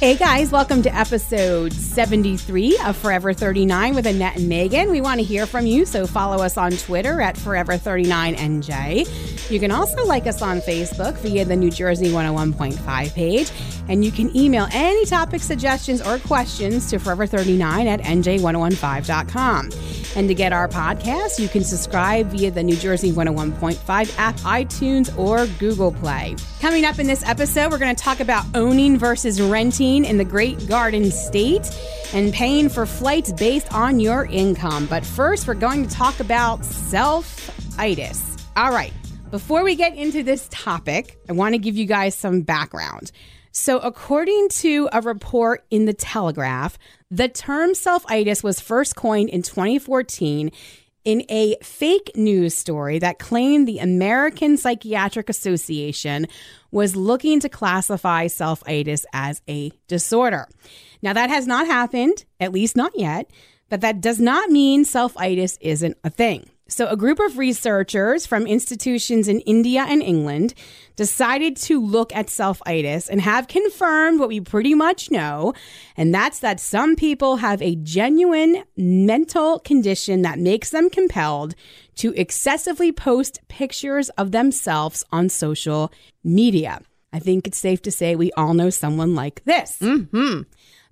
Hey guys, welcome to episode 73 of Forever 39 with Annette and Megan. We want to hear from you, so follow us on Twitter at Forever39NJ. You can also like us on Facebook via the New Jersey 101.5 page, and you can email any topic suggestions or questions to Forever39 at NJ1015.com. And to get our podcast, you can subscribe via the New Jersey 101.5 app, iTunes, or Google Play. Coming up in this episode, we're going to talk about owning versus renting in the Great Garden State and paying for flights based on your income. But first, we're going to talk about self itis. All right, before we get into this topic, I want to give you guys some background. So, according to a report in the Telegraph, the term selfitis was first coined in 2014 in a fake news story that claimed the American Psychiatric Association was looking to classify selfitis as a disorder. Now, that has not happened, at least not yet, but that does not mean selfitis isn't a thing. So, a group of researchers from institutions in India and England decided to look at selfitis and have confirmed what we pretty much know, and that's that some people have a genuine mental condition that makes them compelled to excessively post pictures of themselves on social media. I think it's safe to say we all know someone like this. Mm-hmm.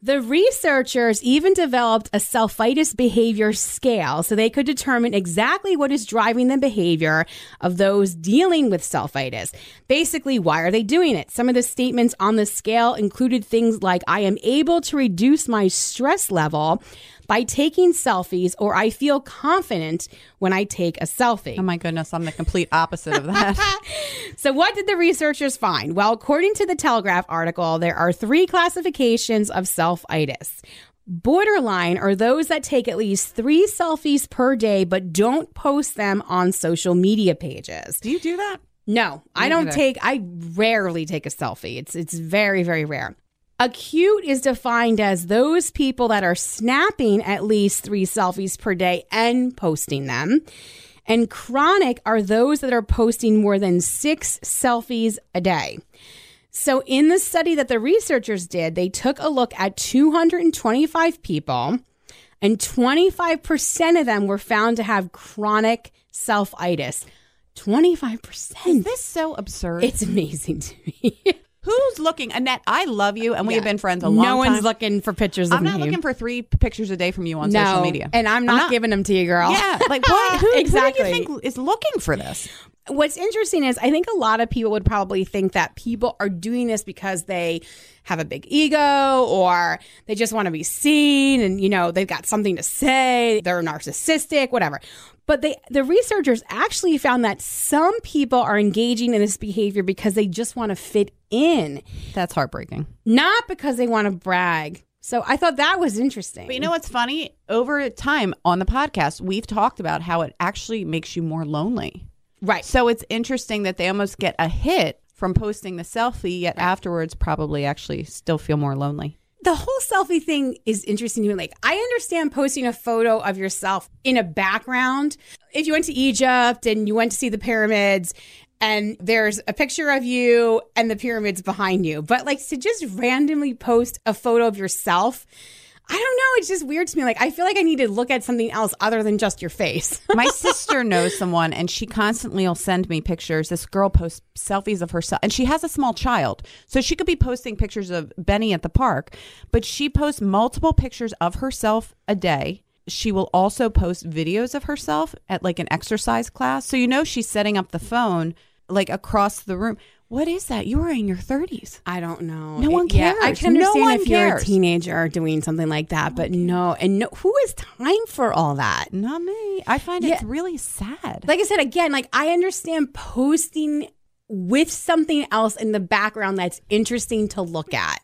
The researchers even developed a selfitis behavior scale so they could determine exactly what is driving the behavior of those dealing with selfitis. Basically, why are they doing it? Some of the statements on the scale included things like, I am able to reduce my stress level by taking selfies, or I feel confident when I take a selfie. Oh my goodness, I'm the complete opposite of that. so, what did the researchers find? Well, according to the Telegraph article, there are three classifications of self-itis. Borderline are those that take at least three selfies per day but don't post them on social media pages. Do you do that? No, I don't take I rarely take a selfie. It's it's very very rare. Acute is defined as those people that are snapping at least three selfies per day and posting them. And chronic are those that are posting more than six selfies a day. So, in the study that the researchers did, they took a look at 225 people, and 25% of them were found to have chronic selfitis. 25%. Is this so absurd? It's amazing to me. Who's looking? Annette, I love you, and we have been friends a long time. no time. one's looking for pictures of I'm not me. looking for three pictures a day from you on no, social media. and I'm not, giving them to you, girl. Yeah, like what? Who, exactly. Who do you think is looking for this? What's interesting is I think a lot of people would probably think that people are doing this because they have a big ego or they just want to be seen and you know they've got something to say, they're narcissistic, whatever. But they the researchers actually found that some people are engaging in this behavior because they just want to fit in, That's heartbreaking. not because they want to brag. So I thought that was interesting. But you know what's funny? Over time on the podcast, we've talked about how it actually makes you more lonely. right. So it's interesting that they almost get a hit from posting the selfie, yet afterwards probably actually still feel more lonely. The whole selfie thing is interesting to me. Like, I understand posting a photo of yourself in a background. If you went to Egypt and you went to see the pyramids and there's a picture of you and the pyramids behind you, but like to just randomly post a photo of yourself, I don't know. It's just weird to me. Like, I feel like I need to look at something else other than just your face. My sister knows someone and she constantly will send me pictures. This girl posts selfies of herself and she has a small child. So she could be posting pictures of Benny at the park, but she posts multiple pictures of herself a day. She will also post videos of herself at like an exercise class. So you know she's setting up the phone like across the room. What is that? You are in your 30s. I don't know. No one Yeah, I cares. can No understand one if you're a teenager doing something like that, but no, and no, who has time for all that? Not me. I find Yeah. it's really sad. like I said again, like I understand posting with something else in the background that's interesting to look at,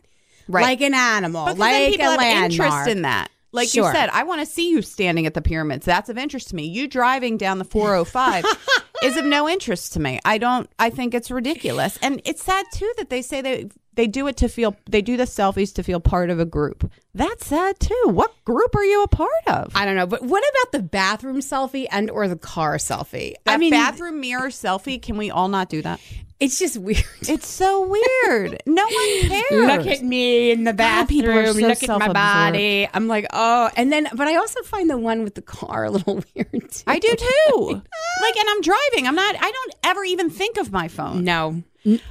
Right. Like an animal, Because like a landmark. interest in that. Like Sure. you said, I want to see you standing at the pyramids. That's of interest to me. You driving down the 405 is of no interest to me. I don't. I think it's ridiculous, and it's sad too that they say they they do it to feel they do the selfies to feel part of a group. That's sad too. What group are you a part of? I don't know, but what about the bathroom selfie and or the car selfie? I mean, bathroom mirror selfie. Can we all not do that? it's just weird. It's so weird. no one cares. Look at me in the bathroom. so Look at my body. I'm like, oh, and then, but I also find the one with the car a little weird. Too. I do too. like, and I'm driving. I'm not. I don't ever even think of my phone. No.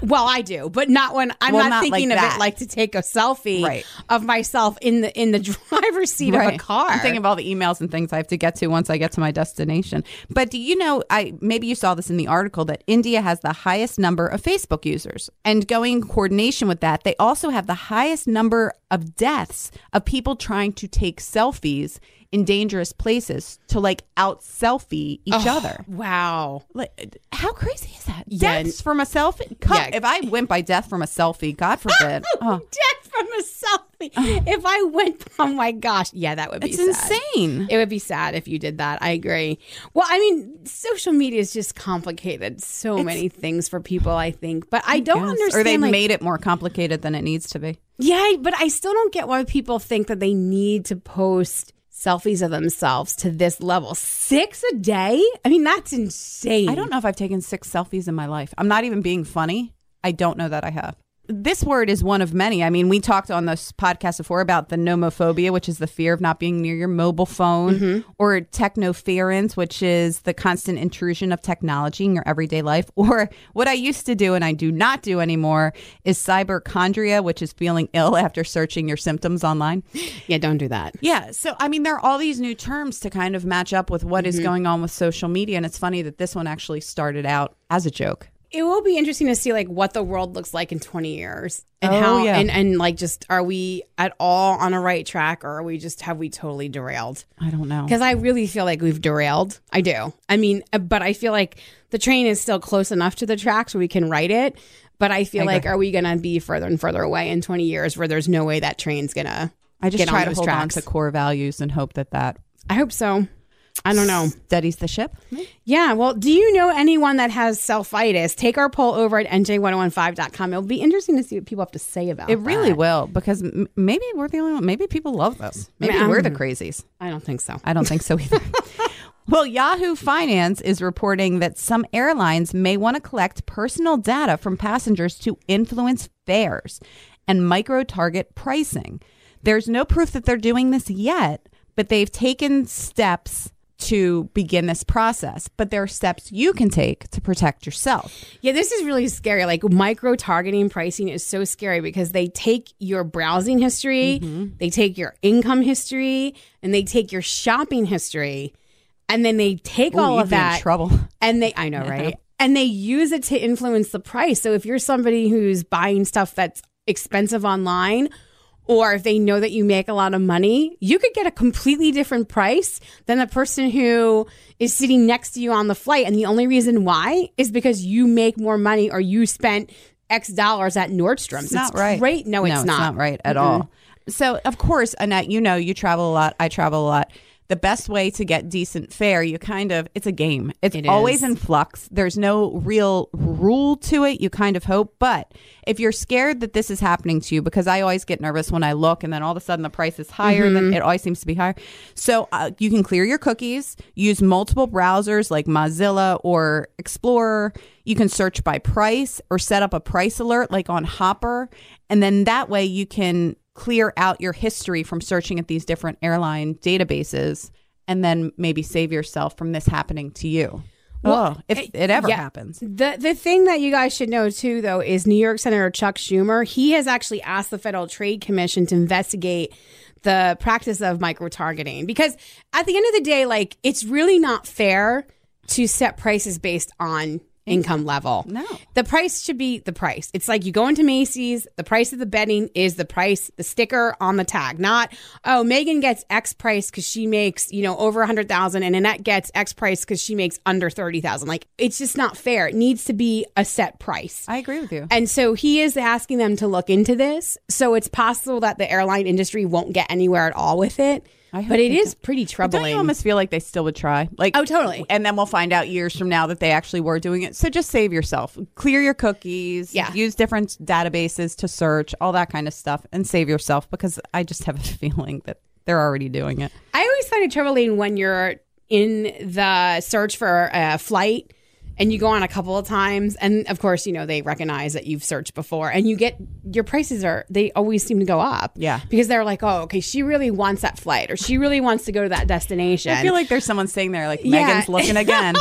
Well, I do, but not when I'm Well, not, not thinking like of that. it like to take a selfie Right. of myself in the in the driver's seat of a car. I'm thinking of all the emails and things I have to get to once I get to my destination. But do you know? I maybe you saw this in the article that India has the highest number of Facebook users, and going in coordination with that, they also have the highest number of deaths of people trying to take selfies in dangerous places to like out selfie each other. wow. Like, how crazy is that? Yeah. Deaths from a selfie. Co- Yeah. If I went by death from a selfie, God forbid. oh, Death from a selfie. if I went, oh my gosh, yeah, that would be it's sad. insane. It would be sad if you did that. I agree. Well, I mean, social media is just complicated. So many things for people, I think. But I don't Yes. understand. Or they like- made it more complicated than it needs to be. Yeah, but I still don't get why people think that they need to post selfies of themselves to this level. Six a day? I mean, that's insane. I don't know if I've taken six selfies in my life. I'm not even being funny. I don't know that I have. This word is one of many. I mean, we talked on this podcast before about the nomophobia, which is the fear of not being near your mobile phone, Mm-hmm. or technoference, which is the constant intrusion of technology in your everyday life, or what I used to do and I do not do anymore is cyberchondria, which is feeling ill after searching your symptoms online. Yeah, don't do that. Yeah. So, I mean, there are all these new terms to kind of match up with what is Mm-hmm. going on with social media. And it's funny that this one actually started out as a joke. It will be interesting to see like what the world looks like in 20 years and Oh, how yeah. and and like just are we at all on a right track or are we just have we totally derailed? I don't know. Because I really feel like we've derailed. I do. I mean, uh, but I feel like the train is still close enough to the tracks where we can ride it. But I feel I like, are we going to be further and further away in 20 years where there's no way that train's going to I just try to hold on to core values and hope that that I hope so. I don't know. steadies the ship. Yeah. Well, do you know anyone that has selfitis? Take our poll over at nj1015.com. It'll be interesting to see what people have to say about It It really will because m- maybe we're the only one. Maybe people love this. Maybe we're the crazies. I don't think so. I don't think so either. well, Yahoo Finance is reporting that some airlines may want to collect personal data from passengers to influence fares and micro target pricing. There's no proof that they're doing this yet, but they've taken steps to begin this process. But there are steps you can take to protect yourself. Yeah, this is really scary. Like micro targeting pricing is so scary because they take your browsing history, Mm-hmm. they take your income history, and they take your shopping history, and then they take all Ooh, of be in that trouble. and they I know, right? And they use it to influence the price. So if you're somebody who's buying stuff that's expensive online, or if they know that you make a lot of money, you could get a completely different price than the person who is sitting next to you on the flight. And the only reason why is because you make more money or you spent X dollars at Nordstrom's. It's not right. Great. No, it's not. right at all. So, of course, Annette, you know, you travel a lot. I travel a lot. The best way to get decent fare, you kind of, it's a game. It's It always in flux. There's no real rule to it. You kind of hope. But if you're scared that this is happening to you, because I always get nervous when I look and then all of a sudden the price is higher Mm-hmm. than it always seems to be higher. So uh, you can clear your cookies, use multiple browsers like Mozilla or Explorer. You can search by price or set up a price alert like on Hopper. And then that way you can clear out your history from searching at these different airline databases and then maybe save yourself from this happening to you. Well, oh, if it- it ever yeah. happens. The the thing that you guys should know too, though, is New York Senator Chuck Schumer. He has actually asked the Federal Trade Commission to investigate the practice of micro targeting because at the end of the day, like it's really not fair to set prices based on income level. No. The price should be the price. It's like you go into Macy's, the price of the bedding is the price, the sticker on the tag, not, oh, Megan gets X price because she makes, you know, over a hundred thousand and Annette gets X price because she makes under 30,000. Like it's just not fair. It needs to be a set price. I agree with you. And so he is asking them to look into this. So it's possible that the airline industry won't get anywhere at all with it. I but it is pretty But troubling. Don't you almost feel like they still would try? Like, Oh, totally. And then we'll find out years from now that they actually were doing it. So just save yourself. Clear your cookies. Yeah. Use different databases to search, all that kind of stuff, and save yourself because I just have a feeling that they're already doing it. I always find it troubling when you're in the search for a flight and you go on a couple of times and of course you know they recognize that you've searched before and you get your prices are they always seem to go up Yeah. because they're like oh okay she really wants that flight or she really wants to go to that destination I feel like there's someone sitting there, like Yeah. Megan's looking again.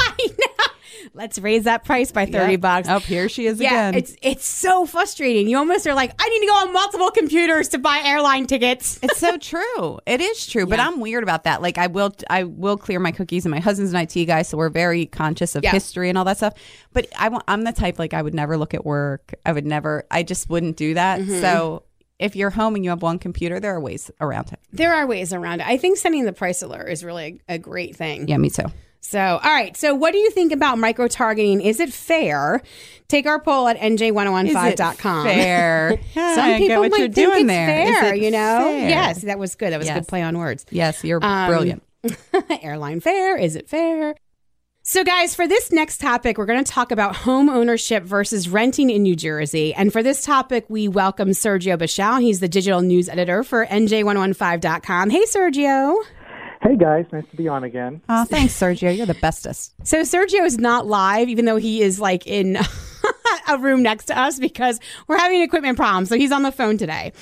Let's raise that price by 30 Yep. bucks Oh, here she is yeah, again. it's it's so frustrating. You almost are like, I need to go on multiple computers to buy airline tickets. It's so true. It is true, but I'm weird about that. Like I will, I will clear my cookies, and my husband's an IT guy, so we're very conscious of Yeah. history and all that stuff. But I, wa- I'm the type like I would never look at work. I would never. I just wouldn't do that. Mm-hmm. So if you're home and you have one computer, there are ways around it. There are ways around it. I think sending the price alert is really a, a great thing. Yeah, me too. So, all right. So, what do you think about micro targeting? Is it fair? Take our poll at nj1015.com. Fair. Some people might you're think doing it's there. Fair, it you know? fair? Yes, that was good. That was a good play on words. Yes, you're Um, brilliant. Airline fair. Is it fair? So, guys, for this next topic, we're going to talk about home ownership versus renting in New Jersey. And for this topic, we welcome Sergio Bichao. He's the digital news editor for NJ1015.com. Hey, Sergio. Hey guys, nice to be on again. Oh, thanks, Sergio. You're the bestest. So, Sergio is not live, even though he is like in a room next to us because we're having equipment problems. So, he's on the phone today.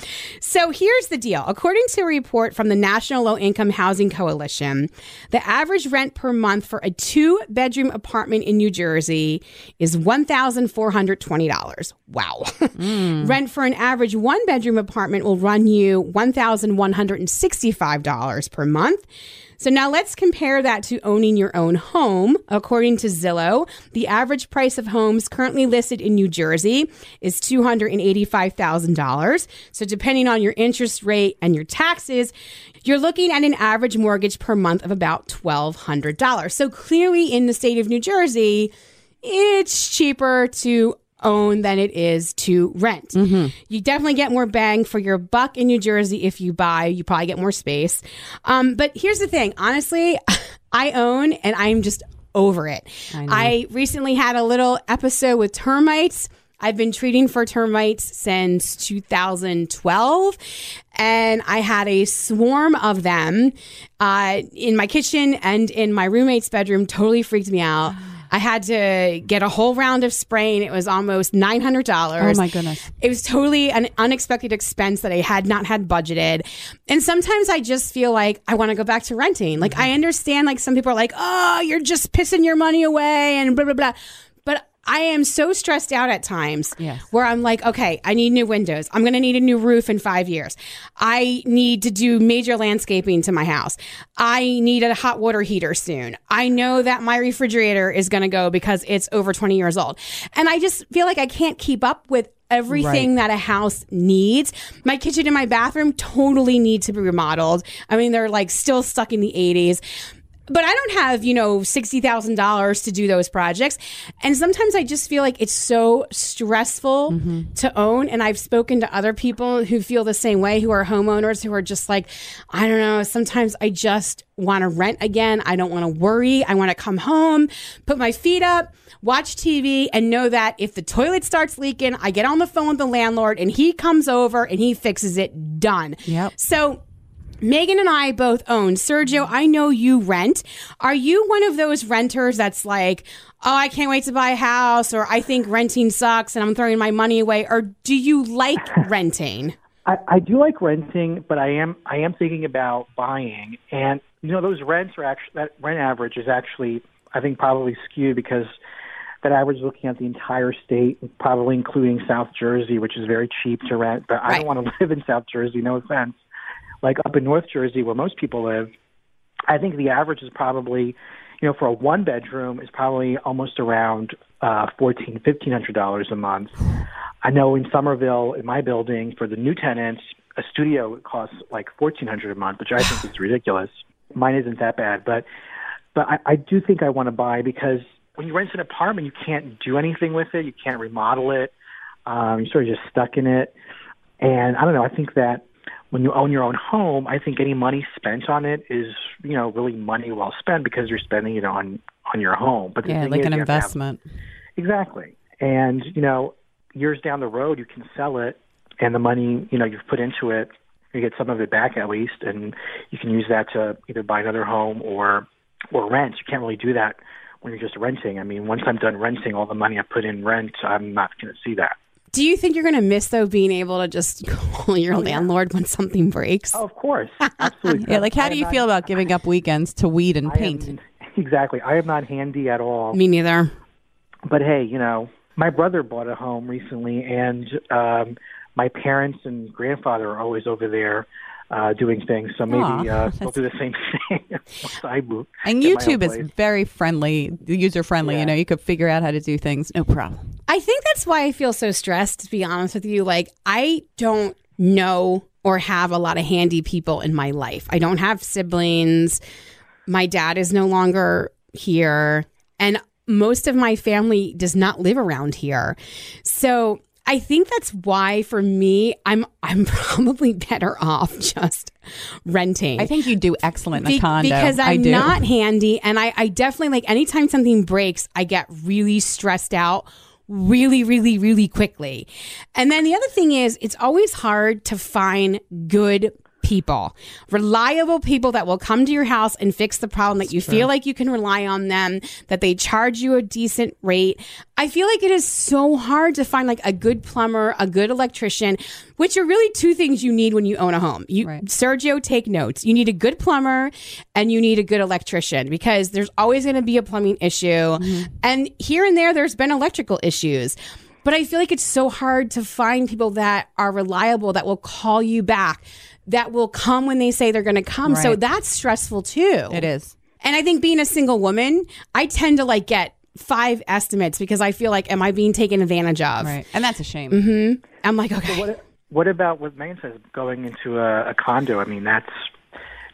So, here's the deal. According to a report from the National Low Income Housing Coalition, the average rent per month for a two bedroom apartment in New Jersey is $1,420. Wow. Mm. Rent for an average one bedroom apartment will run you $1,165 per month. So now let's compare that to owning your own home. According to Zillow, the average price of homes currently listed in New Jersey is $285,000. So depending on your interest rate and your taxes, you're looking at an average mortgage per month of about $1,200. So clearly in the state of New Jersey, it's cheaper to own than it is to rent. You definitely get more bang for your buck in New Jersey if you buy. You probably get more space. Um, but here's the thing honestly, I own and I'm just over it. I, recently had a little episode with termites. I've been treating for termites since 2012, and I had a swarm of them uh, in my kitchen and in my roommate's bedroom. Totally freaked me out. I had to get a whole round of spraying. It was almost nine hundred dollars. Oh, my goodness. It was totally an unexpected expense that I had not had budgeted. And sometimes I just feel like I want to go back to renting. Like mm-hmm. I understand like some people are like, "Oh, you're just pissing your money away" and blah blah blah. I am so stressed out at times Yes. where I'm like, okay, I need new windows. I'm going to need a new roof in five years. I need to do major landscaping to my house. I need a hot water heater soon. I know that my refrigerator is going to go because it's over 20 years old. And I just feel like I can't keep up with everything that a house needs. My kitchen and my bathroom totally need to be remodeled. I mean, they're like still stuck in the 80s but I don't have, you know, $60,000 to do those projects. And sometimes I just feel like it's so stressful mm-hmm. to own. And I've spoken to other people who feel the same way, who are homeowners, who are just like, I don't know, sometimes I just want to rent again. I don't want to worry. I want to come home, put my feet up, watch TV, and know that if the toilet starts leaking, I get on the phone with the landlord and he comes over and he fixes it. Done. Yep. So, Megan and I both own. Sergio, I know you rent. Are you one of those renters that's like, oh, I can't wait to buy a house, or I think renting sucks and I'm throwing my money away? Or do you like renting? I, I do like renting, but I am I am thinking about buying. And you know, those rents are actually that rent average is actually I think probably skewed because that average is looking at the entire state, probably including South Jersey, which is very cheap to rent. But I don't want to live in South Jersey. No offense. Like up in North Jersey, where most people live, I think the average is probably, you know, for a one bedroom is probably almost around uh, fourteen, fifteen hundred dollars a month. I know in Somerville, in my building, for the new tenants, a studio costs like fourteen hundred a month, which I think is ridiculous. Mine isn't that bad, but but I, I do think I want to buy because when you rent an apartment, you can't do anything with it. You can't remodel it. Um, you're sort of just stuck in it. And I don't know. I think that when you own your own home, I think any money spent on it is, you know, really money well spent because you're spending it on on your home. But Yeah, like an you have have- investment. Exactly. And, you know, years down the road, you can sell it and the money, you know, you've put into it, you get some of it back at least, and you can use that to either buy another home or, or rent. You can't really do that when you're just renting. I mean, once I'm done renting, all the money I put in rent, I'm not going to see that. Do you think you're going to miss though being able to just call your landlord when something breaks? Oh, of course. Absolutely. Yeah, like how I do you not- feel about giving up weekends to weed and I am- paint? exactly. I am not handy at all. Me neither. but hey, you know, my brother bought a home recently, and um, my parents and grandfather are always over there uh, doing things. So maybe Aw, uh, they'll do the same thing once I move. And get my own YouTube is very friendly, user friendly. Yeah. You know, you could figure out how to do things, no problem. I think that's why I feel so stressed, to be honest with you. Like, I don't know or have a lot of handy people in my life. I don't have siblings. My dad is no longer here. And most of my family does not live around here. So I think that's why for me, I'm I'm probably better off just renting. I think you do excellent in Be- condo. because I'm not handy, and I, I definitely like anytime something breaks, I get really stressed out really, really, really quickly. And then the other thing is, it's always hard to find good people, reliable people that will come to your house and fix the problem that you feel like you can rely on them, that they charge you a decent rate. I feel like it is so hard to find like a good plumber, a good electrician, which are really two things you need when you own a home. You Right. Sergio, take notes. You need a good plumber and you need a good electrician because there's always going to be a plumbing issue. Mm-hmm. And here and there, there's been electrical issues. But I feel like it's so hard to find people that are reliable, that will call you back, that will come when they say they're going to come. So that's stressful too. It is. And I think being a single woman, I tend to like get five estimates because I feel like, am I being taken advantage of? Right. And that's a shame. Mm-hmm. I'm like, okay. What What about what Megan says, going into a, a condo? I mean, that's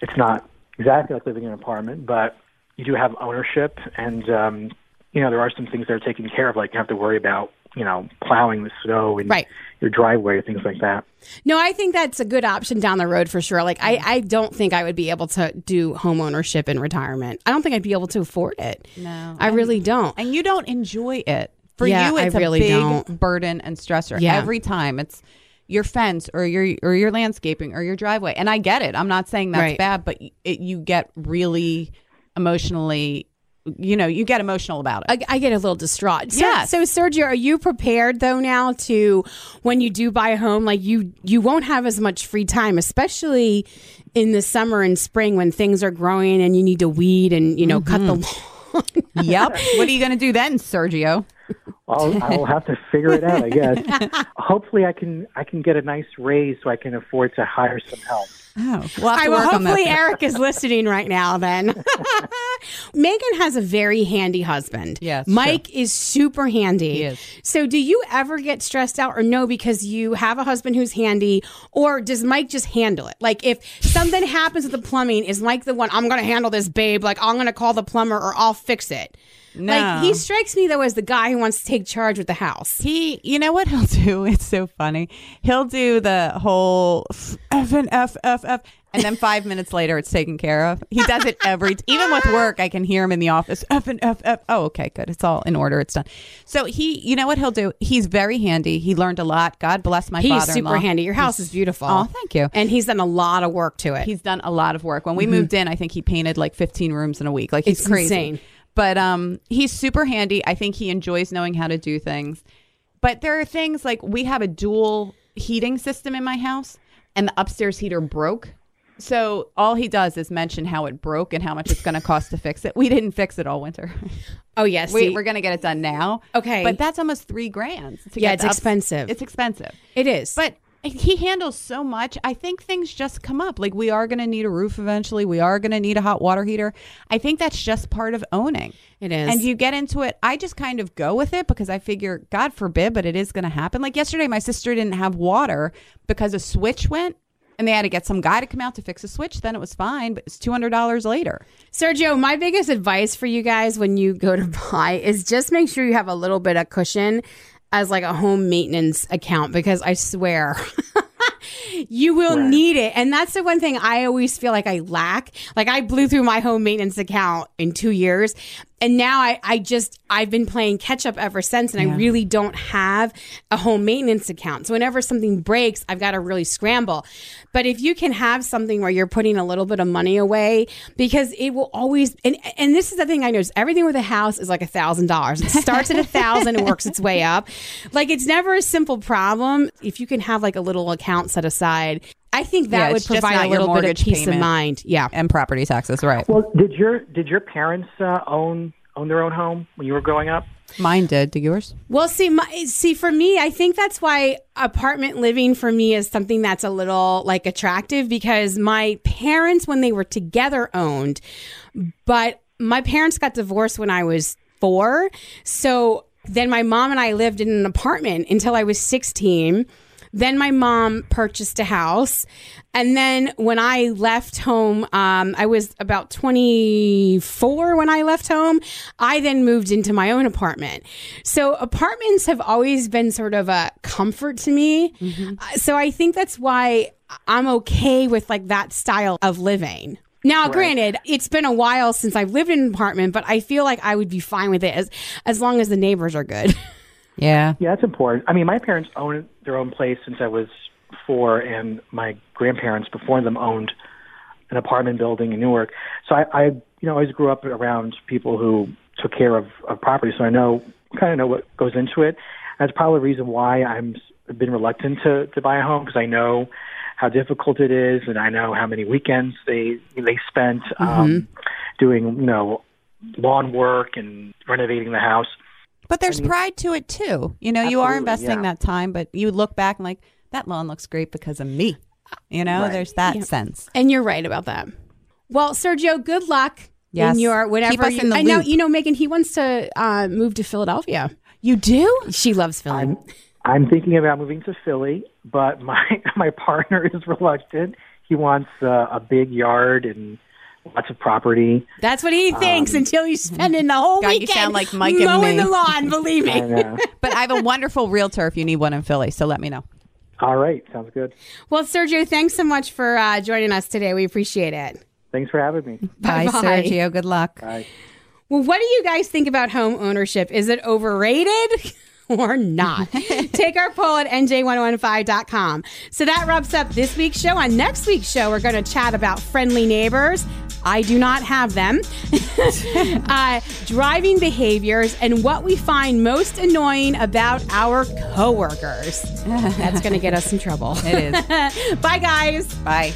it's not exactly like living in an apartment, but you do have ownership, and um, you know there are some things that are taken care of. Like you have to worry about you know plowing the snow and Right. Your driveway, things like that. No, I think that's a good option down the road for sure. Like, I, I don't think I would be able to do home ownership in retirement. I don't think I'd be able to afford it. No. I really don't. and you don't enjoy it. For Yeah, you, I it's really a big don't. burden and stressor. Yeah. Every time it's your fence or your or your landscaping or your driveway. And I get it. I'm not saying that's Right. bad, but it, you get really emotionally, you know, you get emotional about it. I, I get a little distraught. So, Yes. So, Sergio, are you prepared though now to when you do buy a home, like you you won't have as much free time, especially in the summer and spring when things are growing and you need to weed and you know cut the mm-hmm. lawn. yep. What are you going to do then, Sergio? I'll, I'll have to figure it out, I guess. Hopefully, I can I can get a nice raise so I can afford to hire some help. Oh, we'll I to well, on that. hopefully Eric is listening right now. Then Megan has a very handy husband. Yes, Mike is super handy. He is. So, do you ever get stressed out, or no, because you have a husband who's handy, or does Mike just handle it? Like, if something happens with the plumbing, is Mike the one? I'm going to handle this, babe. Like, I'm going to call the plumber, or I'll fix it. No. Like, he strikes me though as the guy who wants to take charge with the house. He, you know what he'll do? It's so funny. He'll do the whole f and f f f, and then five minutes later, it's taken care of. He does it every. even with work, I can hear him in the office. F and f f. Oh, okay, good. It's all in order. It's done. So he, you know what he'll do? He's very handy. He learned a lot. God bless my He's father-in-law. super handy. Your house is beautiful. Oh, thank you. And he's done a lot of work to it. He's done a lot of work. When we mm-hmm. moved in, I think he painted like 15 rooms in a week. Like he's It's crazy. insane. But um, he's super handy. I think he enjoys knowing how to do things. But there are things like we have a dual heating system in my house, and the upstairs heater broke. So all he does is mention how it broke and how much it's going to cost to fix it. We didn't fix it all winter. oh yes, we, we're going to get it done now. Okay. but that's almost three grand. To Yeah, get it's ups- expensive. It's expensive. it is. But he handles so much. I think things just come up. Like we are going to need a roof eventually. We are going to need a hot water heater. I think that's just part of owning. It is. And you get into it. I just kind of go with it because I figure, God forbid, but it is going to happen. Like yesterday, my sister didn't have water because a switch went. And they had to get some guy to come out to fix a switch. Then it was fine, but it's two hundred dollars later. Sergio, my biggest advice for you guys when you go to buy is just make sure you have a little bit of cushion as like a home maintenance account because I swear you will Right. need it. And that's the one thing I always feel like I lack. Like I blew through my home maintenance account in two years. And now I, I just, I've been playing catch up ever since. And I really don't have a home maintenance account. So whenever something breaks, I've got to really scramble. But if you can have something where you're putting a little bit of money away, because it will always, and, and this is the thing I noticed everything with a house is like a thousand dollars. It starts at a thousand and works its way up. Like it's never a simple problem. If you can have like a little account set aside, I think that Yeah, would provide a little bit of peace of mind. Yeah. and property taxes, right? Well, did your did your parents uh, own own their own home when you were growing up? Mine did. Did yours? Well, see, my, see, for me, I think that's why apartment living for me is something that's a little like attractive because my parents, when they were together, owned, but my parents got divorced when I was four. So then my mom and I lived in an apartment until I was 16. Then my mom purchased a house. And then when I left home, um, I was about 24 when I left home. I then moved into my own apartment. So apartments have always been sort of a comfort to me. Uh, So I think that's why I'm okay with like that style of living. Now, granted, it's been a while since I've lived in an apartment, but I feel like I would be fine with it as as long as the neighbors are good. Yeah. Yeah, that's important. I mean, my parents owned their own place since I was four, and my grandparents before them owned an apartment building in Newark. So I, I you know, always grew up around people who took care of, of property, so I know kind of know what goes into it. That's probably the reason why I'm been reluctant to to buy a home because I know how difficult it is, and I know how many weekends they they spent um, doing you know lawn work and renovating the house. But there's pride to it too. You know, you are investing yeah. that time, but you look back and like that lawn looks great because of me. You know, Right. there's that sense. And you're right about that. Well, Sergio, good luck Yes. in your whatever. Keep us you, in the I know you know Megan. He wants to uh, move to Philadelphia. You do? She loves Philly. I'm I'm thinking about moving to Philly, but my my partner is reluctant. He wants uh, a big yard and lots of property. That's what he thinks until you spend in the whole God, you weekend sound like Mike and mowing me. the lawn. Believe I me. know. But I have a wonderful realtor if you need one in Philly, so let me know. All right, sounds good. Well, Sergio, thanks so much for uh, joining us today. We appreciate it. Thanks for having me. Bye, Bye-bye. Sergio. Good luck. Bye. Well, what do you guys think about home ownership? Is it overrated? Or not. Take our poll at nj1015.com. So that wraps up this week's show. On next week's show, we're going to chat about friendly neighbors. I do not have them. uh, driving behaviors and what we find most annoying about our coworkers. That's going to get us in trouble. It is. Bye, guys. Bye.